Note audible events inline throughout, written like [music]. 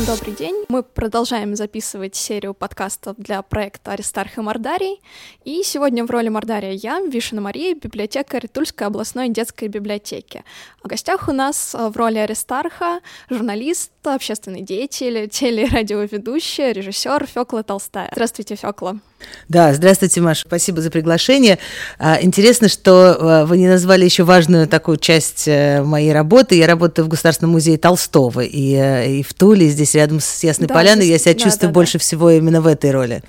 Всем добрый день. Мы продолжаем записывать серию подкастов для проекта «Аристарх и Мордарий». И сегодня в роли Мордария я, Вишина Мария, библиотекарь Тульской областной детской библиотеки. В гостях у нас в роли Аристарха журналист, общественный деятель, [laughs] телерадиоведущая, режиссер Фёкла Толстая. Здравствуйте, Фёкла. Да, здравствуйте, Маша, спасибо за приглашение. А, интересно, что а, вы не назвали еще важную такую часть э, моей работы. Я работаю в Государственном музее Толстого, и, э, и в Туле, здесь рядом с Ясной да, Поляной, я себя да, чувствую да, больше да. всего именно в этой роли.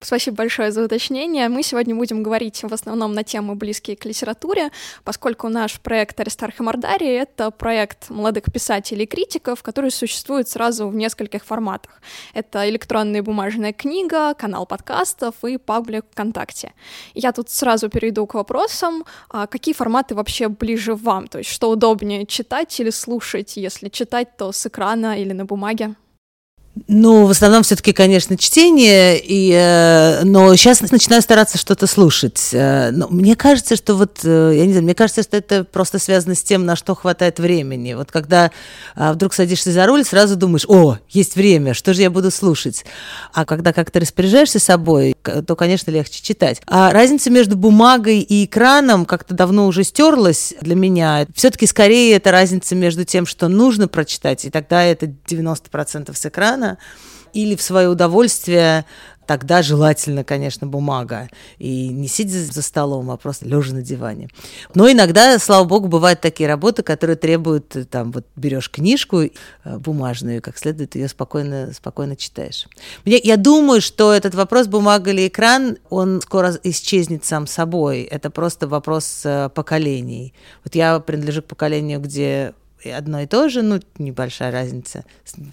Спасибо большое за уточнение. Мы сегодня будем говорить в основном на темы, близкие к литературе, поскольку наш проект «Аристарх и Мордарий» — это проект молодых писателей и критиков, который существует сразу в нескольких форматах. Это электронная и бумажная книга, канал подкастов и паблик ВКонтакте. Я тут сразу перейду к вопросам. А какие форматы вообще ближе вам? То есть что удобнее, читать или слушать? Если читать, то с экрана или на бумаге? Ну, в основном все-таки, конечно, чтение, и, э, но сейчас начинаю стараться что-то слушать. Э, но мне кажется, что вот, э, я не знаю, мне кажется, что это просто связано с тем, на что хватает времени. Вот когда э, вдруг садишься за руль, сразу думаешь, о, есть время, что же я буду слушать? А когда как-то распоряжаешься собой, то, конечно, легче читать. А разница между бумагой и экраном как-то давно уже стерлась для меня. Все-таки скорее это разница между тем, что нужно прочитать, и тогда это 90% с экрана, экрана, или в свое удовольствие тогда желательно, конечно, бумага. И не сидя за столом, а просто лежа на диване. Но иногда, слава богу, бывают такие работы, которые требуют, там, вот берешь книжку э, бумажную, как следует, ее спокойно, спокойно читаешь. Мне, я думаю, что этот вопрос, бумага или экран, он скоро исчезнет сам собой. Это просто вопрос э, поколений. Вот я принадлежу к поколению, где одно и то же, ну, небольшая разница,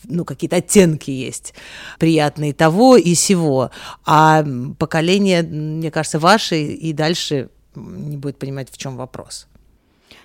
ну, какие-то оттенки есть приятные того и сего, а поколение, мне кажется, ваше и дальше не будет понимать, в чем вопрос.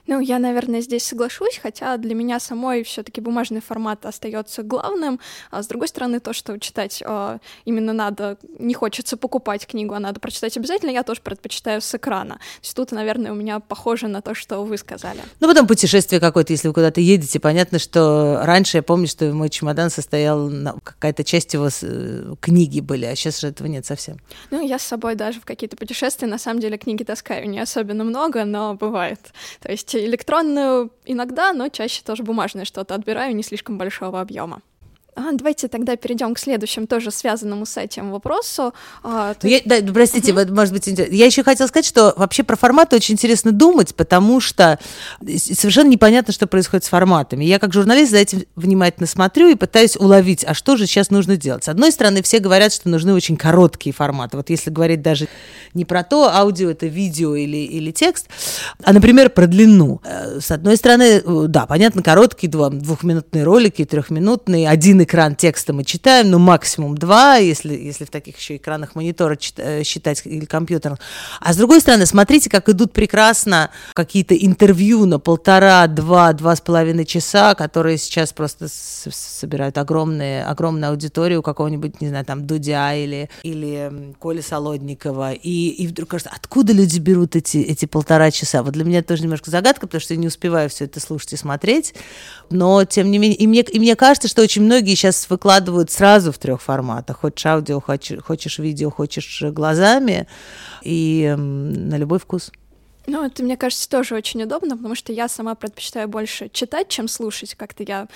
Ну, я, наверное, здесь соглашусь, хотя для меня самой все-таки бумажный формат остается главным. А с другой стороны, то, что читать э, именно надо, не хочется покупать книгу, а надо прочитать обязательно, я тоже предпочитаю с экрана. То есть тут, наверное, у меня похоже на то, что вы сказали. Ну, потом путешествие какое-то, если вы куда-то едете, понятно, что раньше я помню, что мой чемодан состоял, какая-то часть его э, книги были, а сейчас же этого нет совсем. Ну, я с собой даже в какие-то путешествия, на самом деле, книги таскаю не особенно много, но бывает. То есть электронную иногда, но чаще тоже бумажное что-то отбираю не слишком большого объема. А, давайте тогда перейдем к следующему, тоже связанному с этим вопросу. А, я, да, простите, uh-huh. может быть, я еще хотела сказать, что вообще про форматы очень интересно думать, потому что совершенно непонятно, что происходит с форматами. Я как журналист за этим внимательно смотрю и пытаюсь уловить, а что же сейчас нужно делать. С одной стороны, все говорят, что нужны очень короткие форматы. Вот если говорить даже не про то, аудио это видео или, или текст, а, например, про длину. Э, с одной стороны, э, да, понятно, короткие двухминутные ролики, трехминутные, один экран текста мы читаем, ну, максимум два, если, если в таких еще экранах монитора э, считать или компьютер. А с другой стороны, смотрите, как идут прекрасно какие-то интервью на полтора, два, два с половиной часа, которые сейчас просто собирают огромные, огромную аудиторию какого-нибудь, не знаю, там, Дудя или, или Коли Солодникова. И, и вдруг кажется, откуда люди берут эти, эти полтора часа? Вот для меня это тоже немножко загадка, потому что я не успеваю все это слушать и смотреть. Но, тем не менее, и мне, и мне кажется, что очень многие сейчас выкладывают сразу в трех форматах. Хочешь аудио, хочешь, хочешь видео, хочешь глазами. И на любой вкус. Ну, это, мне кажется, тоже очень удобно, потому что я сама предпочитаю больше читать, чем слушать. Как-то я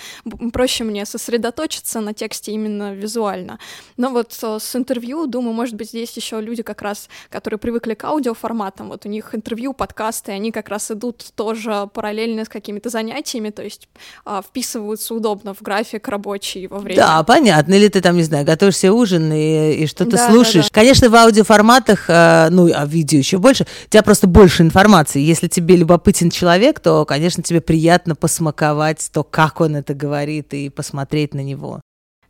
проще мне сосредоточиться на тексте именно визуально. Но вот э, с интервью, думаю, может быть, здесь еще люди как раз, которые привыкли к аудиоформатам, вот у них интервью, подкасты, они как раз идут тоже параллельно с какими-то занятиями, то есть а, вписываются удобно в график рабочий во время. Да, понятно. Или ты там, не знаю, готовишь себе ужин и, и что-то да, слушаешь. Да, да. Конечно, в аудиоформатах, э, ну, а в видео еще больше, у тебя просто больше информации информации. Если тебе любопытен человек, то, конечно, тебе приятно посмаковать то, как он это говорит, и посмотреть на него.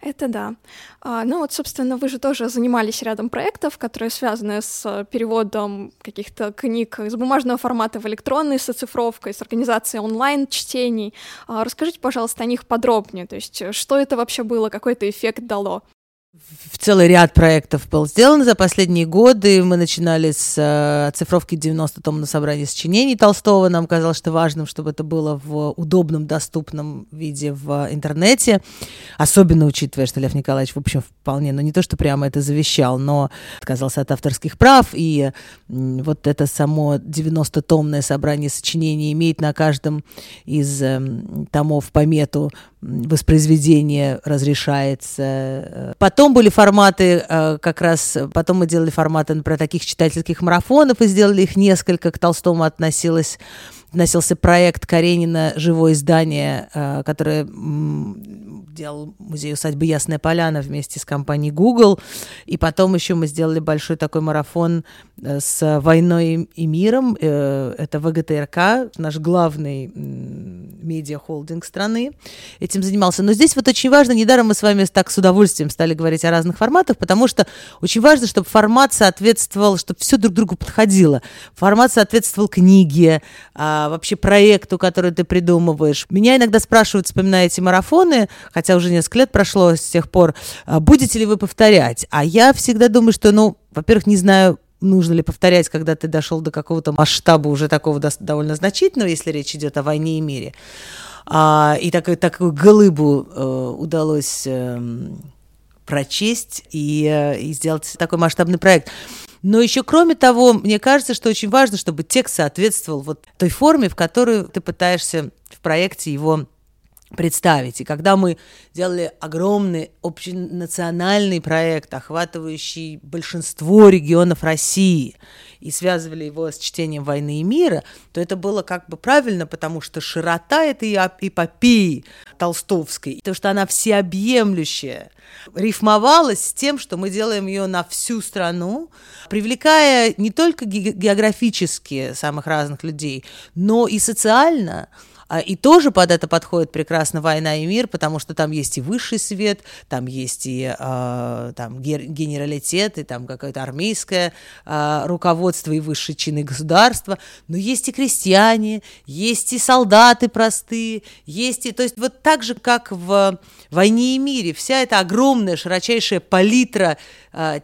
Это да. А, ну вот, собственно, вы же тоже занимались рядом проектов, которые связаны с переводом каких-то книг из бумажного формата в электронный, с оцифровкой, с организацией онлайн-чтений. А, расскажите, пожалуйста, о них подробнее. То есть, что это вообще было, какой это эффект дало? Целый ряд проектов был сделан за последние годы. Мы начинали с э, оцифровки 90 томного собрания сочинений Толстого. Нам казалось, что важным, чтобы это было в удобном, доступном виде в интернете. Особенно учитывая, что Лев Николаевич, в общем, вполне, ну не то, что прямо это завещал, но отказался от авторских прав. И вот это само 90-томное собрание сочинений имеет на каждом из э, томов помету воспроизведение разрешается. Потом были форматы, э, как раз, потом мы делали форматы, например, таких читательских марафонов и сделали их несколько. К Толстому относилось относился проект Каренина «Живое издание», э, которое делал музей усадьбы Ясная Поляна вместе с компанией Google. И потом еще мы сделали большой такой марафон э, с «Войной и миром». Это ВГТРК, наш главный медиа-холдинг страны, этим занимался. Но здесь вот очень важно, недаром мы с вами так с удовольствием стали говорить о разных форматах, потому что очень важно, чтобы формат соответствовал, чтобы все друг другу подходило. Формат соответствовал книге, а, вообще проекту, который ты придумываешь. Меня иногда спрашивают, вспоминая эти марафоны, хотя уже несколько лет прошло с тех пор, а, будете ли вы повторять? А я всегда думаю, что, ну, во-первых, не знаю, нужно ли повторять, когда ты дошел до какого-то масштаба уже такого до, довольно значительного, если речь идет о войне и мире. А, и так, такую глыбу э, удалось э, прочесть и, э, и сделать такой масштабный проект. Но еще кроме того, мне кажется, что очень важно, чтобы текст соответствовал вот той форме, в которую ты пытаешься в проекте его представить. И когда мы делали огромный общенациональный проект, охватывающий большинство регионов России, и связывали его с чтением «Войны и мира», то это было как бы правильно, потому что широта этой эпопеи толстовской, то, что она всеобъемлющая, рифмовалась с тем, что мы делаем ее на всю страну, привлекая не только географически самых разных людей, но и социально – и тоже под это подходит прекрасно «Война и мир», потому что там есть и высший свет, там есть и э, там, генералитет, и там какое-то армейское э, руководство и высшие чины государства, но есть и крестьяне, есть и солдаты простые, есть и... То есть вот так же, как в «Войне и мире», вся эта огромная, широчайшая палитра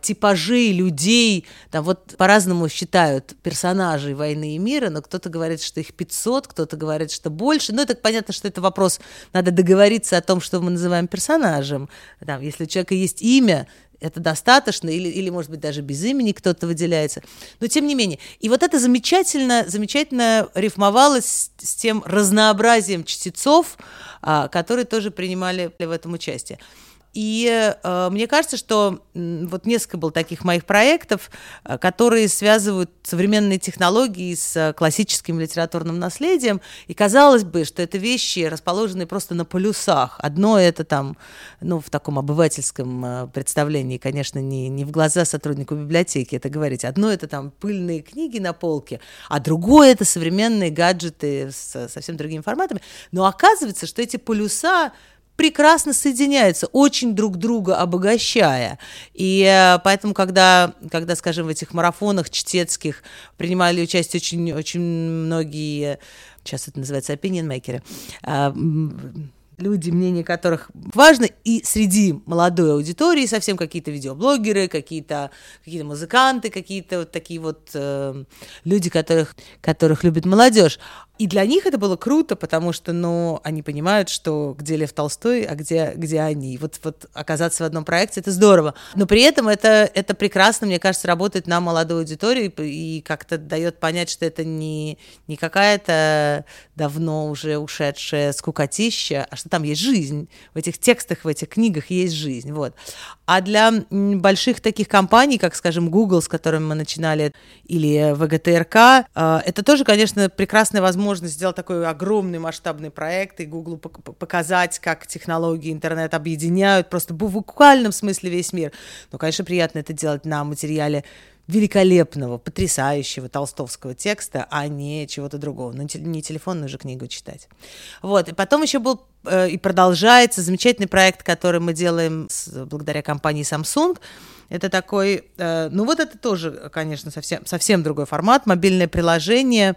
типажей людей, там вот по-разному считают персонажей «Войны и мира», но кто-то говорит, что их 500, кто-то говорит, что больше. Ну, это понятно, что это вопрос, надо договориться о том, что мы называем персонажем. Там, если у человека есть имя, это достаточно, или, или, может быть, даже без имени кто-то выделяется. Но тем не менее. И вот это замечательно, замечательно рифмовалось с, с тем разнообразием чтецов, а, которые тоже принимали в этом участие. И э, мне кажется, что э, вот несколько было таких моих проектов, э, которые связывают современные технологии с э, классическим литературным наследием. И казалось бы, что это вещи, расположенные просто на полюсах. Одно это там, ну, в таком обывательском э, представлении, конечно, не, не в глаза сотруднику библиотеки это говорить. Одно это там пыльные книги на полке, а другое это современные гаджеты с совсем другими форматами. Но оказывается, что эти полюса прекрасно соединяются, очень друг друга обогащая. И э, поэтому, когда, когда, скажем, в этих марафонах чтецких принимали участие очень, очень многие, сейчас это называется opinion-мейкеры, а, люди, мнение которых важно, и среди молодой аудитории совсем какие-то видеоблогеры, какие-то какие музыканты, какие-то вот такие вот э, люди, которых, которых любит молодежь. И для них это было круто, потому что, ну, они понимают, что где Лев Толстой, а где, где они. Вот, вот оказаться в одном проекте — это здорово. Но при этом это, это прекрасно, мне кажется, работает на молодую аудиторию и как-то дает понять, что это не, не какая-то давно уже ушедшая скукотища, а что там есть жизнь. В этих текстах, в этих книгах есть жизнь. Вот. А для больших таких компаний, как, скажем, Google, с которыми мы начинали, или ВГТРК, э, это тоже, конечно, прекрасная возможность возможность сделать такой огромный масштабный проект и Google показать, как технологии интернет объединяют просто в буквальном смысле весь мир. Но, конечно, приятно это делать на материале великолепного, потрясающего толстовского текста, а не чего-то другого. Ну, не телефонную же книгу читать. Вот. И потом еще был э, и продолжается замечательный проект, который мы делаем с, благодаря компании Samsung. Это такой, э, ну вот это тоже, конечно, совсем, совсем другой формат, мобильное приложение,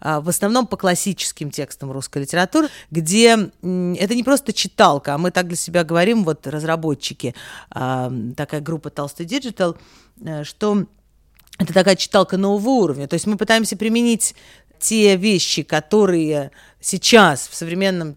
э, в основном по классическим текстам русской литературы, где э, это не просто читалка, а мы так для себя говорим, вот разработчики, э, такая группа Толстой Digital, э, что это такая читалка нового уровня. То есть мы пытаемся применить те вещи, которые сейчас в современном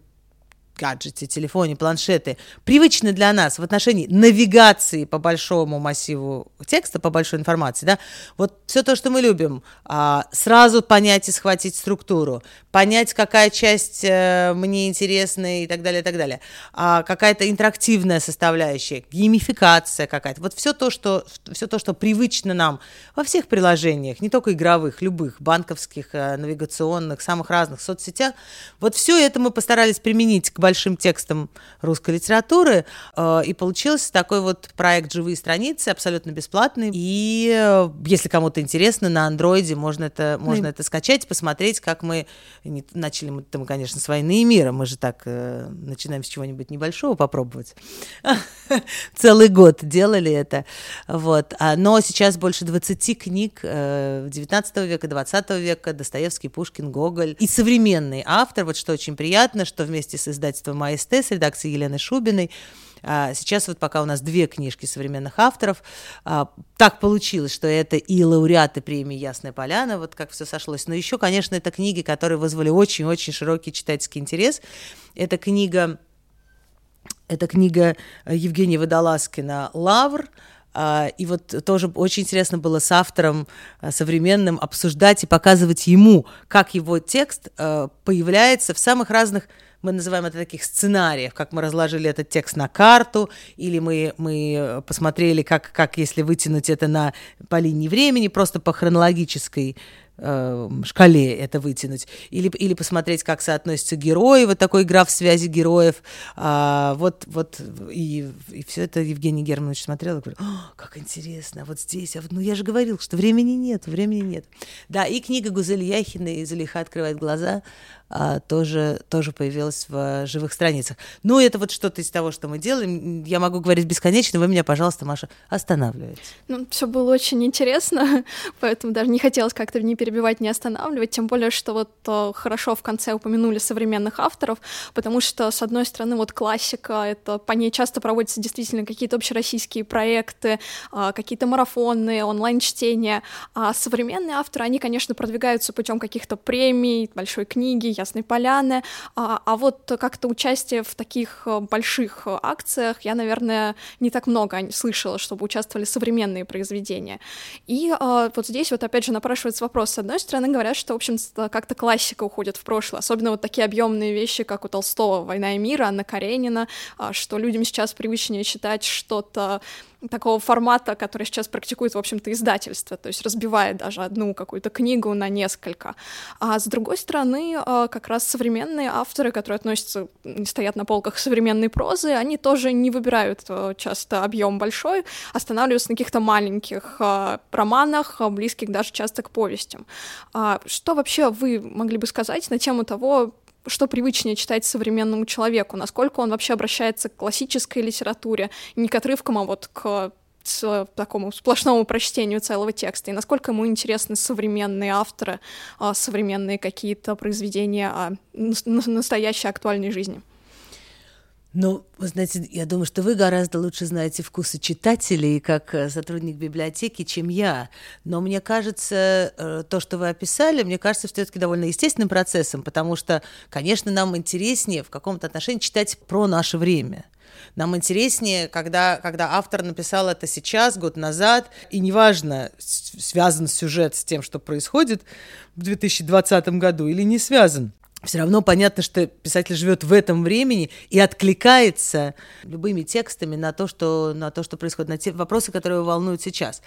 гаджете, телефоне, планшеты, привычны для нас в отношении навигации по большому массиву текста, по большой информации, да, вот все то, что мы любим, а, сразу понять и схватить структуру, понять, какая часть э, мне интересна и так далее, и так далее, а, какая-то интерактивная составляющая, геймификация какая-то, вот все то, что, все то, что привычно нам во всех приложениях, не только игровых, любых, банковских, э, навигационных, самых разных соцсетях, вот все это мы постарались применить к большим текстом русской литературы, э, и получился такой вот проект «Живые страницы», абсолютно бесплатный, и э, если кому-то интересно, на андроиде можно это, можно mm. это скачать, посмотреть, как мы, начали мы там, конечно, с «Войны и мира», мы же так э, начинаем с чего-нибудь небольшого попробовать. [laughs] Целый год делали это, вот, а, но сейчас больше 20 книг э, 19 века, 20 века, Достоевский, Пушкин, Гоголь, и современный автор, вот что очень приятно, что вместе с издательством издательством АСТ с Елены Шубиной. А, сейчас вот пока у нас две книжки современных авторов. А, так получилось, что это и лауреаты премии «Ясная поляна», вот как все сошлось. Но еще, конечно, это книги, которые вызвали очень-очень широкий читательский интерес. Это книга, это книга Евгения Водолазкина «Лавр», а, и вот тоже очень интересно было с автором современным обсуждать и показывать ему, как его текст появляется в самых разных мы называем это таких сценариев, как мы разложили этот текст на карту, или мы, мы посмотрели, как, как если вытянуть это на, по линии времени, просто по хронологической э, шкале это вытянуть, или, или посмотреть, как соотносятся герои, вот такой граф связи героев, а, вот, вот, и, и все это Евгений Германович смотрел и говорил, как интересно, вот здесь, а вот, ну я же говорил, что времени нет, времени нет. Да, и книга Гузель Яхиной «Зулейха открывает глаза», а, тоже, тоже появилась в живых страницах. Ну, это вот что-то из того, что мы делаем. Я могу говорить бесконечно, вы меня, пожалуйста, Маша, останавливаете. Ну, все было очень интересно, [laughs] поэтому даже не хотелось как-то не перебивать, не останавливать, тем более, что вот э, хорошо в конце упомянули современных авторов, потому что, с одной стороны, вот классика, это по ней часто проводятся действительно какие-то общероссийские проекты, а, какие-то марафоны, онлайн-чтения, а современные авторы, они, конечно, продвигаются путем каких-то премий, большой книги, Ясной Поляны, а, а вот как-то участие в таких э, больших э, акциях я, наверное, не так много слышала, чтобы участвовали современные произведения. И а, вот здесь вот опять же напрашивается вопрос. С одной стороны, говорят, что, в общем как-то классика уходит в прошлое, особенно вот такие объемные вещи, как у Толстого «Война и мир», Анна Каренина, а, что людям сейчас привычнее читать что-то такого формата, который сейчас практикует, в общем-то, издательство, то есть разбивает даже одну какую-то книгу на несколько. А с другой стороны, а, как раз современные авторы, которые относятся, стоят на полках современной прозы, они тоже не выбирают а, часто объем большой, останавливаются на каких-то маленьких а, романах, близких даже часто к повестям. Что вообще вы могли бы сказать на тему того, что привычнее читать современному человеку, насколько он вообще обращается к классической литературе, не к отрывкам, а вот к такому сплошному прочтению целого текста, и насколько ему интересны современные авторы, а, современные какие-то произведения о настоящей актуальной жизни. Ну, вы знаете, я думаю, что вы гораздо лучше знаете вкусы читателей как э, сотрудник библиотеки, чем я. Но мне кажется, э, то, что вы описали, мне кажется, все-таки довольно естественным процессом, потому что, конечно, нам интереснее в каком-то отношении читать про наше время. Нам интереснее, когда, когда автор написал это сейчас, год назад, и неважно, связан сюжет с тем, что происходит в 2020 году или не связан все равно понятно, что писатель живет в этом времени и откликается любыми текстами на то, что, на то, что происходит, на те вопросы, которые его волнуют сейчас.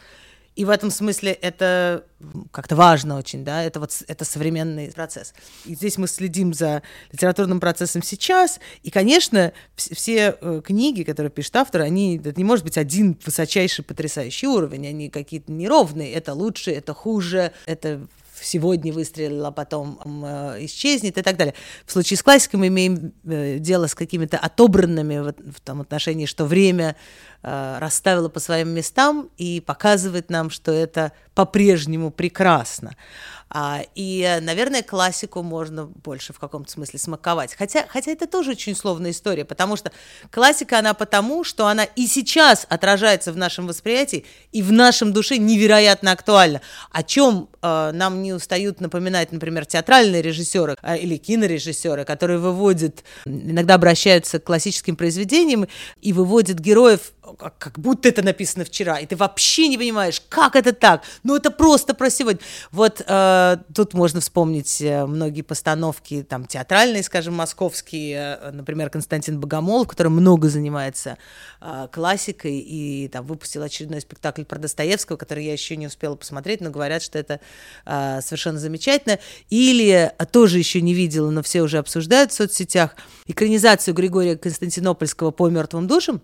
И в этом смысле это как-то важно очень, да, это вот это современный процесс. И здесь мы следим за литературным процессом сейчас, и, конечно, все э, книги, которые пишет автор, они, это не может быть один высочайший потрясающий уровень, они какие-то неровные, это лучше, это хуже, это сегодня выстрелил, а потом э, исчезнет и так далее. В случае с классикой мы имеем э, дело с какими-то отобранными в, в том отношении, что время э, расставило по своим местам и показывает нам, что это по-прежнему прекрасно. А, и, наверное, классику можно больше в каком-то смысле смаковать. Хотя, хотя это тоже очень условная история, потому что классика, она потому, что она и сейчас отражается в нашем восприятии, и в нашем душе невероятно актуальна. О чем э, нам не устают напоминать, например, театральные режиссеры э, или кинорежиссеры, которые выводят, иногда обращаются к классическим произведениям и выводят героев как будто это написано вчера, и ты вообще не понимаешь, как это так, ну это просто про сегодня. Вот э, тут можно вспомнить э, многие постановки, там, театральные, скажем, московские, э, например, Константин Богомолов, который много занимается э, классикой, и там выпустил очередной спектакль про Достоевского, который я еще не успела посмотреть, но говорят, что это э, совершенно замечательно. Или, э, тоже еще не видела, но все уже обсуждают в соцсетях, экранизацию Григория Константинопольского по мертвым душам,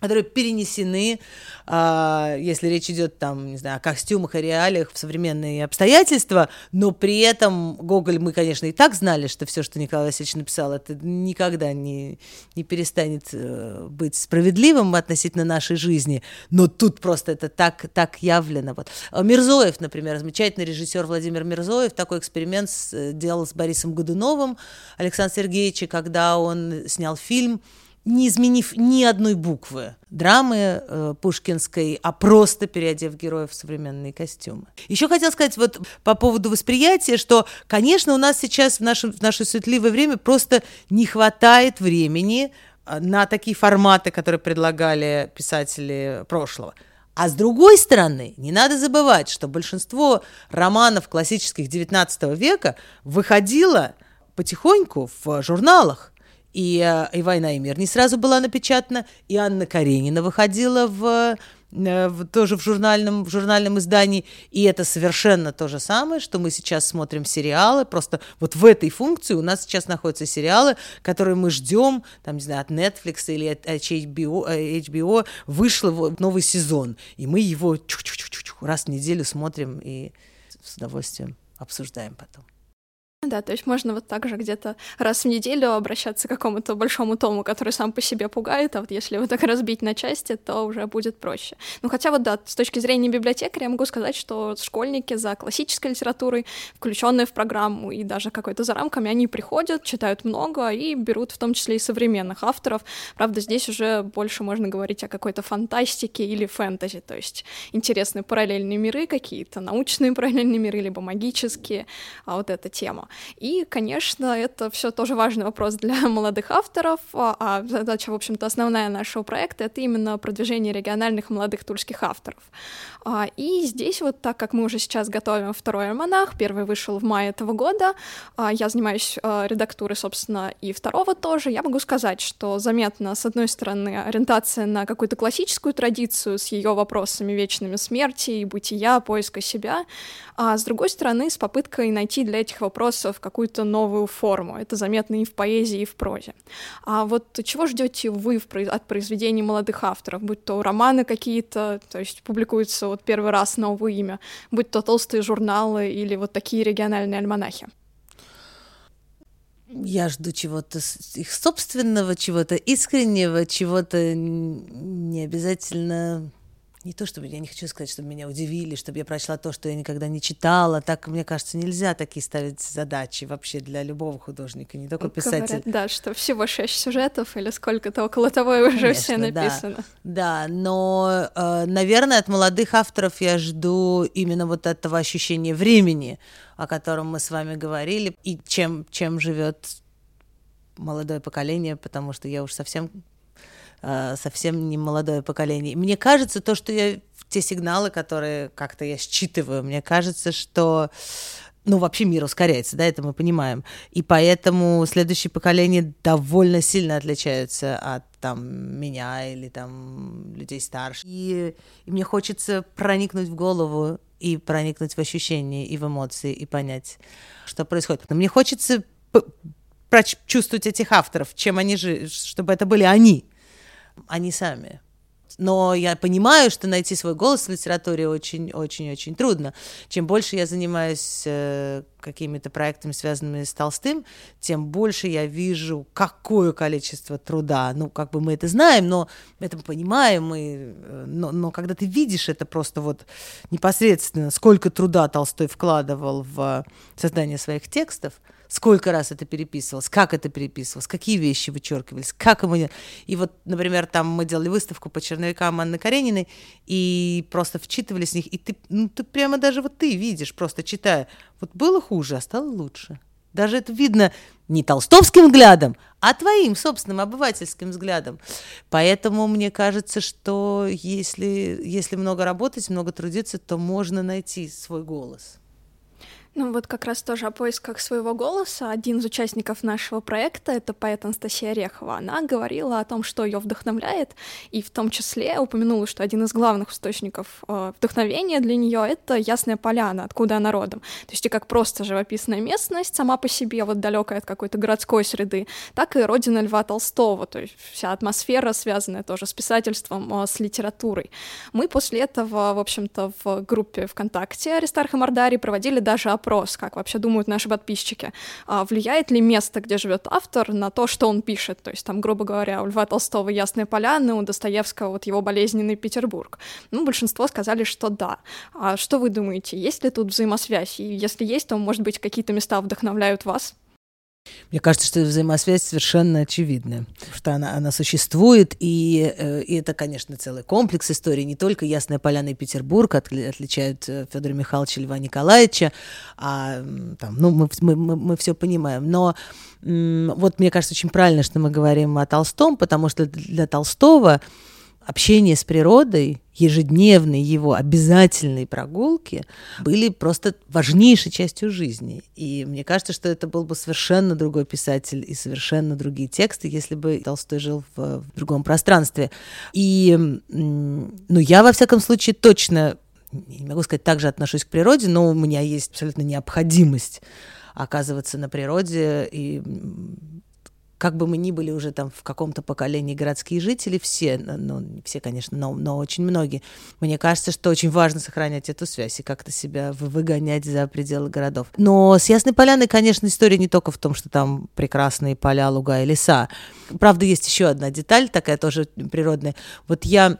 которые перенесены, э, если речь идет там, не знаю, о костюмах и реалиях в современные обстоятельства, но при этом Гоголь мы, конечно, и так знали, что все, что Николай Васильевич написал, это никогда не, не перестанет э, быть справедливым относительно нашей жизни, но тут просто это так, так явлено. Вот. А Мирзоев, например, замечательный режиссер Владимир Мирзоев, такой эксперимент с, делал с Борисом Годуновым, Александр Сергеевич, когда он снял фильм не изменив ни одной буквы драмы э, пушкинской, а просто переодев героев в современные костюмы. Еще хотел сказать вот по поводу восприятия, что, конечно, у нас сейчас в, нашем, в наше светливое время просто не хватает времени э, на такие форматы, которые предлагали писатели прошлого. А с другой стороны, не надо забывать, что большинство романов классических XIX века выходило потихоньку в журналах и, э, и «Война и мир» не сразу была напечатана, и Анна Каренина выходила в, э, в, тоже в журнальном, в журнальном издании, и это совершенно то же самое, что мы сейчас смотрим сериалы, просто вот в этой функции у нас сейчас находятся сериалы, которые мы ждем, там, не знаю, от Netflix или от HBO, HBO э, вышел новый сезон, и мы его раз в неделю смотрим и с удовольствием обсуждаем потом. Да, то есть можно вот так же где-то раз в неделю обращаться к какому-то большому тому, который сам по себе пугает, а вот если его так [laughs] разбить на части, то уже будет проще. Ну, хотя вот да, с точки зрения библиотекаря я могу сказать, что школьники за классической литературой, включенные в программу и даже какой-то за рамками, они приходят, читают много и берут в том числе и современных авторов. Правда, здесь уже больше можно говорить о какой-то фантастике или фэнтези, то есть интересные параллельные миры какие-то, научные [laughs] параллельные миры, либо магические, а вот эта тема. И, конечно, это все тоже важный вопрос для [laughs] молодых авторов, а, а задача, в общем-то, основная нашего проекта — это именно продвижение региональных молодых тульских авторов. А, и здесь вот так как мы уже сейчас готовим второй альманах, первый вышел в мае этого года, а, я занимаюсь редактурой, собственно, и второго тоже, я могу сказать, что заметно, с одной стороны, ориентация на какую-то классическую традицию с ее вопросами вечными смерти и бытия, поиска себя, а с другой стороны, с попыткой найти для этих вопросов в какую-то новую форму. Это заметно и в поэзии, и в прозе. А вот чего ждете вы от произведений молодых авторов, будь то романы какие-то, то есть публикуются вот первый раз новое имя, будь то толстые журналы или вот такие региональные альманахи? Я жду чего-то их собственного, чего-то искреннего, чего-то не обязательно не то, чтобы я не хочу сказать, чтобы меня удивили, чтобы я прочла то, что я никогда не читала. Так, мне кажется, нельзя такие ставить задачи вообще для любого художника, не только писателя. Да, что всего шесть сюжетов или сколько-то около того уже Конечно, все написано. Да, да но, э, наверное, от молодых авторов я жду именно вот этого ощущения времени, о котором мы с вами говорили, и чем, чем живет молодое поколение, потому что я уж совсем совсем не молодое поколение. Мне кажется, то, что я те сигналы, которые как-то я считываю, мне кажется, что ну, вообще мир ускоряется, да, это мы понимаем. И поэтому следующее поколение довольно сильно отличаются от там меня или там людей старше. И, и мне хочется проникнуть в голову и проникнуть в ощущения и в эмоции и понять, что происходит. Но мне хочется прочувствовать этих авторов, чем они же, чтобы это были они, они сами. Но я понимаю, что найти свой голос в литературе очень-очень-очень трудно. Чем больше я занимаюсь э, какими-то проектами, связанными с Толстым, тем больше я вижу, какое количество труда. Ну, как бы мы это знаем, но это мы понимаем, мы, э, но, но когда ты видишь это просто вот непосредственно, сколько труда Толстой вкладывал в создание своих текстов, сколько раз это переписывалось, как это переписывалось, какие вещи вычеркивались, как ему... И вот, например, там мы делали выставку по черновикам Анны Карениной, и просто вчитывались в них, и ты, ну, ты прямо даже вот ты видишь, просто читая, вот было хуже, а стало лучше. Даже это видно не толстовским взглядом, а твоим собственным обывательским взглядом. Поэтому мне кажется, что если, если много работать, много трудиться, то можно найти свой голос. Ну вот как раз тоже о поисках своего голоса. Один из участников нашего проекта, это поэт Анастасия Орехова, она говорила о том, что ее вдохновляет, и в том числе упомянула, что один из главных источников э, вдохновения для нее это Ясная Поляна, откуда она родом. То есть и как просто живописная местность сама по себе, вот далекая от какой-то городской среды, так и родина Льва Толстого, то есть вся атмосфера, связанная тоже с писательством, э, с литературой. Мы после этого, в общем-то, в группе ВКонтакте Аристарх и Мордари проводили даже вопрос, как вообще думают наши подписчики. А влияет ли место, где живет автор, на то, что он пишет? То есть там, грубо говоря, у Льва Толстого «Ясные поляны», у Достоевского вот его болезненный Петербург. Ну, большинство сказали, что да. А что вы думаете, есть ли тут взаимосвязь? И если есть, то, может быть, какие-то места вдохновляют вас? Мне кажется, что взаимосвязь совершенно очевидная, что она, она существует, и, э, и это, конечно, целый комплекс истории. Не только Ясная Поляна и Петербург отли, отличают э, Федора Михайловича и Льва Николаевича, а там, ну, мы, мы, мы, мы все понимаем. Но вот мне кажется, очень правильно, что мы говорим о Толстом, потому что для Толстого общение с природой, ежедневные его обязательные прогулки были просто важнейшей частью жизни. И мне кажется, что это был бы совершенно другой писатель и совершенно другие тексты, если бы Толстой жил в, в другом пространстве. И, ну, я, во всяком случае, точно, не могу сказать, также отношусь к природе, но у меня есть абсолютно необходимость оказываться на природе и как бы мы ни были уже там в каком-то поколении городские жители, все, ну, не все, конечно, но, но очень многие, мне кажется, что очень важно сохранять эту связь и как-то себя выгонять за пределы городов. Но с Ясной Поляной, конечно, история не только в том, что там прекрасные поля, луга и леса. Правда, есть еще одна деталь, такая тоже природная. Вот я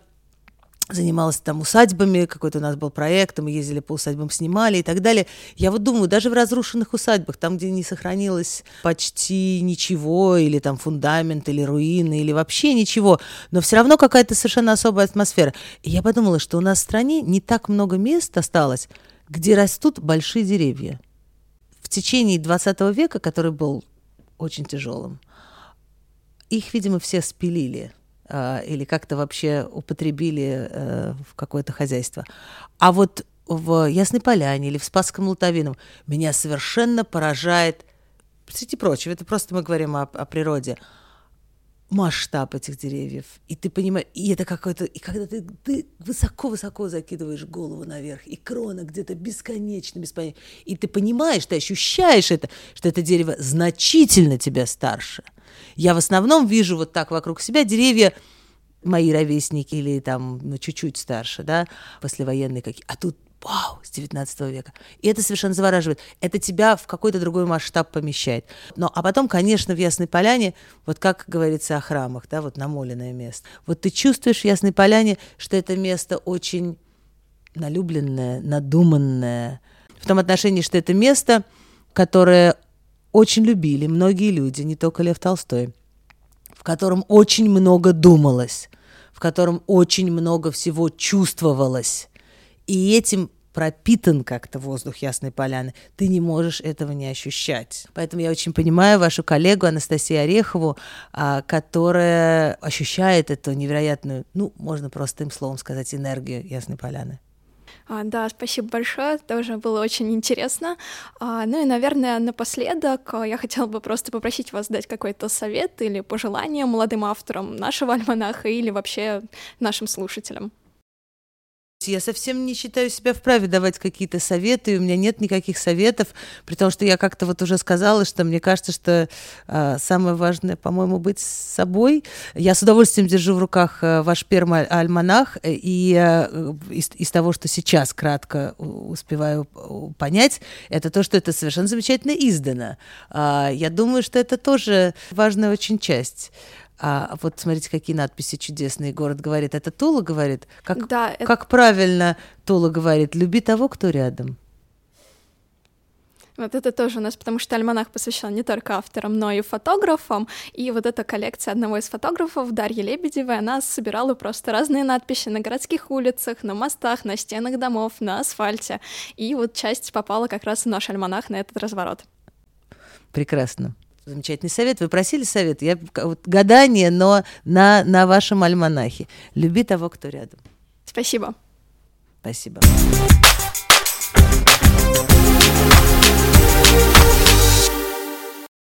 занималась там усадьбами, какой-то у нас был проект, мы ездили по усадьбам, снимали и так далее. Я вот думаю, даже в разрушенных усадьбах, там, где не сохранилось почти ничего, или там фундамент, или руины, или вообще ничего, но все равно какая-то совершенно особая атмосфера. И я подумала, что у нас в стране не так много мест осталось, где растут большие деревья. В течение 20 века, который был очень тяжелым, их, видимо, все спилили – или как-то вообще употребили э, в какое-то хозяйство. А вот в Ясной Поляне или в Спасском Лутовином меня совершенно поражает, среди прочего, это просто мы говорим о, о природе, масштаб этих деревьев. И ты понимаешь, и это какой-то, и когда ты, ты высоко-высоко закидываешь голову наверх, и крона где-то бесконечно, бесконечно, и ты понимаешь, ты ощущаешь это, что это дерево значительно тебя старше – я в основном вижу вот так вокруг себя деревья, мои ровесники или там, ну, чуть-чуть старше, да, послевоенные какие. А тут вау, с 19 века. И это совершенно завораживает. Это тебя в какой-то другой масштаб помещает. Но, а потом, конечно, в Ясной Поляне, вот как говорится о храмах, да, вот намоленное место. Вот ты чувствуешь в Ясной Поляне, что это место очень налюбленное, надуманное, в том отношении, что это место, которое очень любили многие люди, не только Лев Толстой, в котором очень много думалось, в котором очень много всего чувствовалось. И этим пропитан как-то воздух Ясной Поляны. Ты не можешь этого не ощущать. Поэтому я очень понимаю вашу коллегу Анастасию Орехову, а, которая ощущает эту невероятную, ну, можно простым словом сказать, энергию Ясной Поляны. А, да, спасибо большое, тоже было очень интересно. А, ну и, наверное, напоследок а, я хотела бы просто попросить вас дать какой-то совет или пожелание молодым авторам нашего альманаха или вообще нашим слушателям. Есть я совсем не считаю себя вправе давать какие-то советы, и у меня нет никаких советов, при том, что я как-то вот уже сказала, что мне кажется, что э, самое важное, по-моему, быть собой. Я с удовольствием держу в руках э, ваш первый альманах, и э, из, из того, что сейчас кратко успеваю понять, это то, что это совершенно замечательно издано. Э, я думаю, что это тоже важная очень часть. А вот смотрите, какие надписи чудесные. Город говорит, это Тула говорит. Как, да, это... как правильно Тула говорит, люби того, кто рядом. Вот это тоже у нас, потому что альманах посвящен не только авторам, но и фотографам. И вот эта коллекция одного из фотографов, Дарьи Лебедевой, она собирала просто разные надписи на городских улицах, на мостах, на стенах домов, на асфальте. И вот часть попала как раз в наш альманах на этот разворот. Прекрасно. Замечательный совет. Вы просили совет. Я вот, гадание, но на, на вашем альманахе. Люби того, кто рядом. Спасибо. Спасибо.